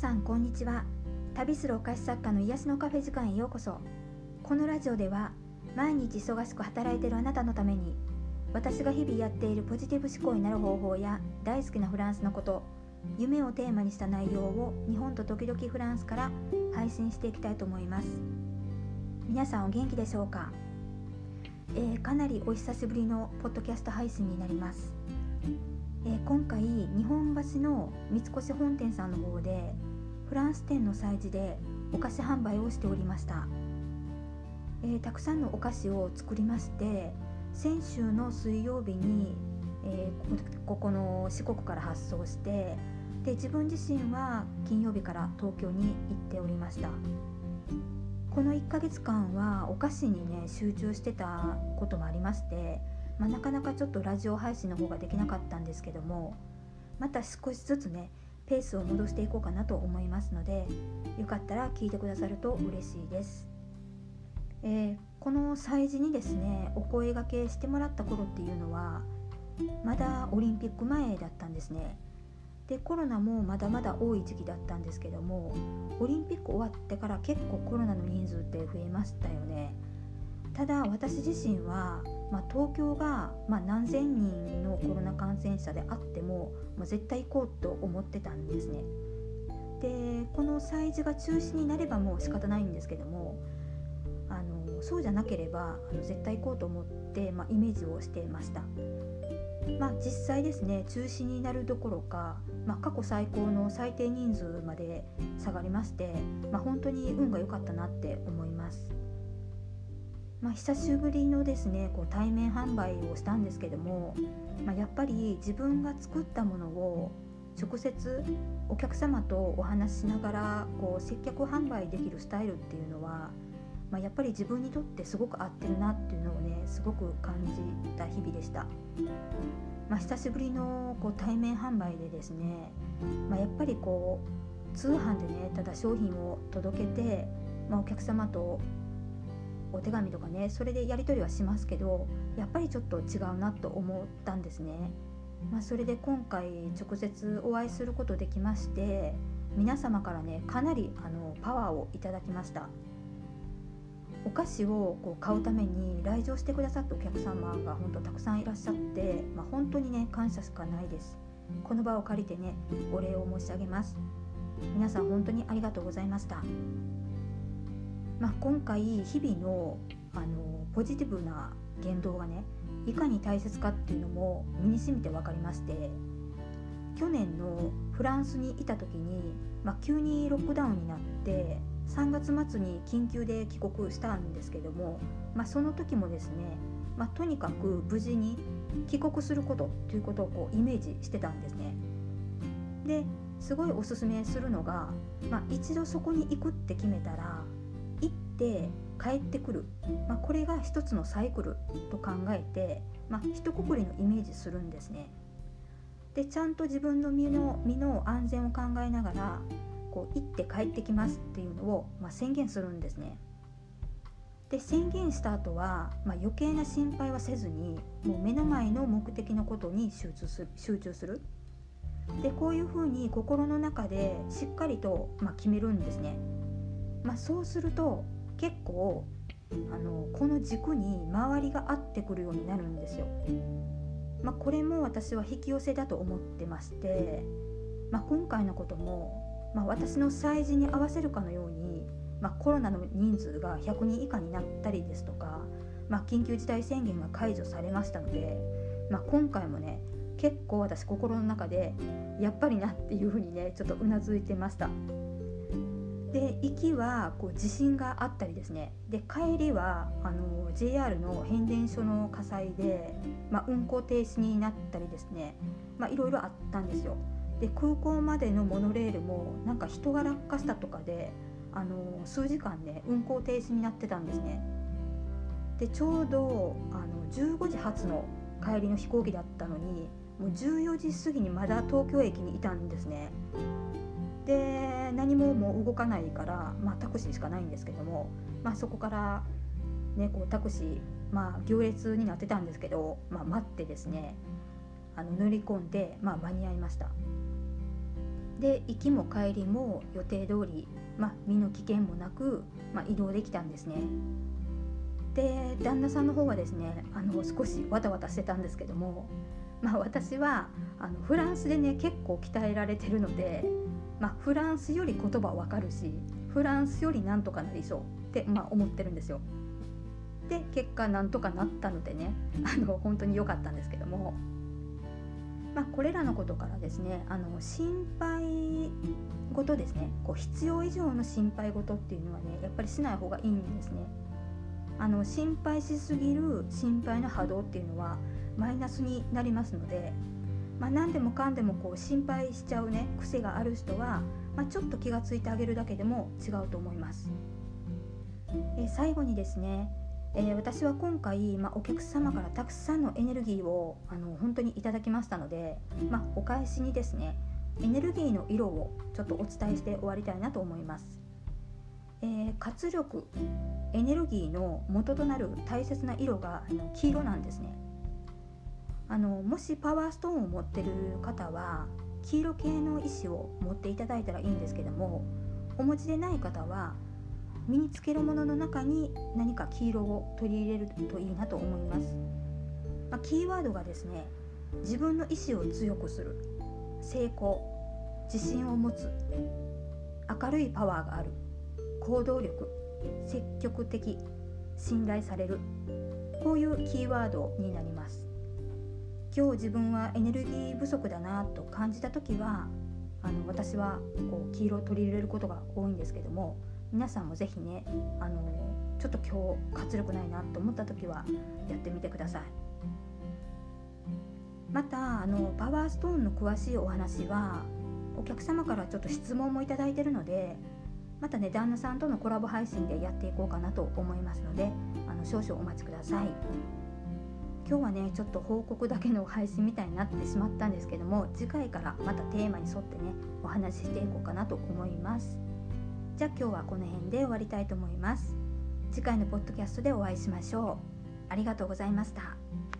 さんこんにちは。旅するお菓子作家の癒しのカフェ時間へようこそ。このラジオでは毎日忙しく働いているあなたのために私が日々やっているポジティブ思考になる方法や大好きなフランスのこと夢をテーマにした内容を日本と時々フランスから配信していきたいと思います。皆さんお元気でしょうか、えー、かなりお久しぶりのポッドキャスト配信になります。えー、今回日本橋の三越本店さんの方でフランス店の催事でお菓子販売をしておりました、えー、たくさんのお菓子を作りまして先週の水曜日に、えー、ここの四国から発送してで自分自身は金曜日から東京に行っておりました。この1ヶ月間はお菓子にね集中してたこともありましてまあ、なかなかちょっとラジオ配信の方ができなかったんですけどもまた少しずつねペースを戻していこうかなと思いますのでよかったら聞いてくださると嬉しいです、えー、この催事にですねお声がけしてもらった頃っていうのはまだオリンピック前だったんですね。でコロナもまだまだ多い時期だったんですけどもオリンピック終わってから結構コロナの人数って増えましたよね。ただ私自身はまあ、東京が、まあ、何千人のコロナ感染者であっても、まあ、絶対行こうと思ってたんですね。でこの催事が中止になればもう仕方ないんですけどもあのそうじゃなければあの絶対行こうと思って、まあ、イメージをしていました。まあ、実際ですね中止になるどころか、まあ、過去最高の最低人数まで下がりまして、まあ、本当に運が良かったなって思います。まあ、久しぶりのですねこう対面販売をしたんですけども、まあ、やっぱり自分が作ったものを直接お客様とお話ししながらこう接客販売できるスタイルっていうのは、まあ、やっぱり自分にとってすごく合ってるなっていうのをねすごく感じた日々でした。まあ、久しぶりのこう対面販売でですね、まあ、やっぱりこう通販でねただ商品を届けて、ま、お客様とお手紙とかねそれでやり取りはしますけどやっぱりちょっと違うなと思ったんですね。まあ、それで今回直接お会いすることできまして皆様からねかなりあのパワーをいただきました。お菓子をこう買うために来場してくださったお客様が本当たくさんいらっしゃって、まあ、本当にね感謝しかないです。この場を借りてねお礼を申し上げます。皆さん本当にありがとうございました。まあ、今回日々のあのポジティブな言動がねいかに大切かっていうのも身に染みて分かりまして去年のフランスにいた時に、まあ、急にロックダウンになって3月末に緊急で帰国したんですけども、まあ、その時もですね、まあ、とにかく無事に帰国することということをこうイメージしてたんですね。ですごいおすすめするのが、まあ、一度そこに行くって決めたらて帰ってくる、まあ、これが一つのサイクルと考えて、まあ、一括りのイメージするんですね。でちゃんと自分の身の身の安全を考えながらこう行って帰ってきますっていうのを、まあ、宣言するんですね。で宣言した後は、まあ、余計な心配はせずにもう目の前の目的のことに集中する集中するでこういうふうに心の中でしっかりと、まあ、決めるんですね。まあ、そうすると結構あのこの軸に周りが合ってくるようになるんですよ。まあ、これも私は引き寄せだと思ってまして、まあ、今回のことも、まあ、私の催事に合わせるかのように、ま、コロナの人数が100人以下になったりですとか、ま、緊急事態宣言が解除されましたので、まあ、今回もね結構私心の中でやっぱりなっていうふうにねちょっとうなずいてました。で行きはこう地震があったりですねで帰りはあの JR の変電所の火災で、まあ、運行停止になったりですねいろいろあったんですよ。で空港までのモノレールもなんか人が落下したとかであの数時間ね運行停止になってたんですね。でちょうどあの15時発の帰りの飛行機だったのにもう14時過ぎにまだ東京駅にいたんですね。で何ももう動かないから、まあ、タクシーしかないんですけども、まあ、そこから、ね、こうタクシー、まあ、行列になってたんですけど、まあ、待ってですねあの乗り込んで、まあ、間に合いました。で行きも帰りも予定通り、まあ、身の危険もなく、まあ、移動できたんですね。で旦那さんの方はですねあの少しわたわたしてたんですけども、まあ、私はあのフランスでね結構鍛えられてるので、まあ、フランスより言葉わかるしフランスよりなんとかなりそうって、まあ、思ってるんですよ。で結果なんとかなったのでね あの本当に良かったんですけども、まあ、これらのことからですねあの心配事ですねこう必要以上の心配事っていうのはねやっぱりしない方がいいんですね。あの心配しすぎる心配の波動っていうのはマイナスになりますので、まあ、何でもかんでもこう心配しちゃうね癖がある人は、まあ、ちょっと気がついてあげるだけでも違うと思います。え最後にですねえー、私は今回、まあ、お客様からたくさんのエネルギーをあの本当にいただきましたので、まあ、お返しにですねエネルギーの色をちょっとお伝えして終わりたいなと思います、えー、活力エネルギーの元となる大切な色が黄色なんですねあのもしパワーストーンを持ってる方は黄色系の石を持っていただいたらいいんですけどもお持ちでない方は身につけるものの中に何か黄色を取り入れるといいなと思います、まあ、キーワードがですね自分の意志を強くする成功自信を持つ明るいパワーがある行動力積極的信頼されるこういうキーワードになります。今日自分はエネルギー不足だなと感じた時はあの私はこう黄色を取り入れることが多いんですけども皆さんも是非ねあのちょっと今日活力ないなと思った時はやってみてください。またあのパワーストーンの詳しいお話はお客様からちょっと質問もいいてるのでまたね旦那さんとのコラボ配信でやっていこうかなと思いますのであの少々お待ちください。今日はねちょっと報告だけの配信みたいになってしまったんですけども次回からまたテーマに沿ってねお話ししていこうかなと思います。じゃあ今日はこの辺で終わりたいと思います。次回のポッドキャストでお会いしましょう。ありがとうございました。